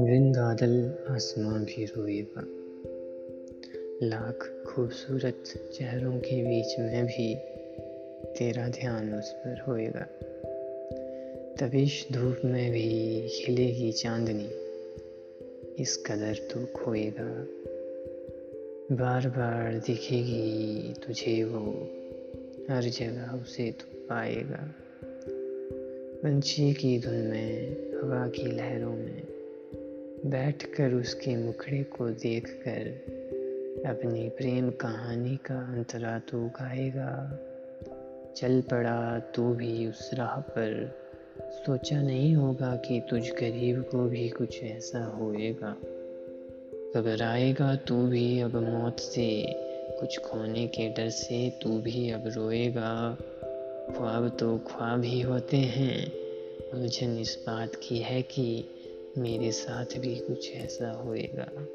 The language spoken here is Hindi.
बिन आसमां भी रोएगा लाख खूबसूरत चेहरों के बीच में भी तेरा ध्यान उस पर होएगा। तबिश धूप में भी खिलेगी चांदनी, इस कदर तू खोएगा। बार बार दिखेगी तुझे वो, हर जगह उसे तू पाएगा। पंछी की धुन में, हवा की लहरों में बैठकर उसके मुखड़े को देखकर अपनी प्रेम कहानी का अंतरा तू गाएगा चल पड़ा, तू भी उस राह पर। सोचा नहीं होगा कि तुझ गरीब को भी कुछ ऐसा होएगा। घबराएगा तू भी अब मौत से, कुछ खोने के डर से तू भी अब रोएगा। ख्वाब तो ख्वाब ही होते हैं, उलझन इस बात की है कि मेरे साथ भी कुछ ऐसा होएगा।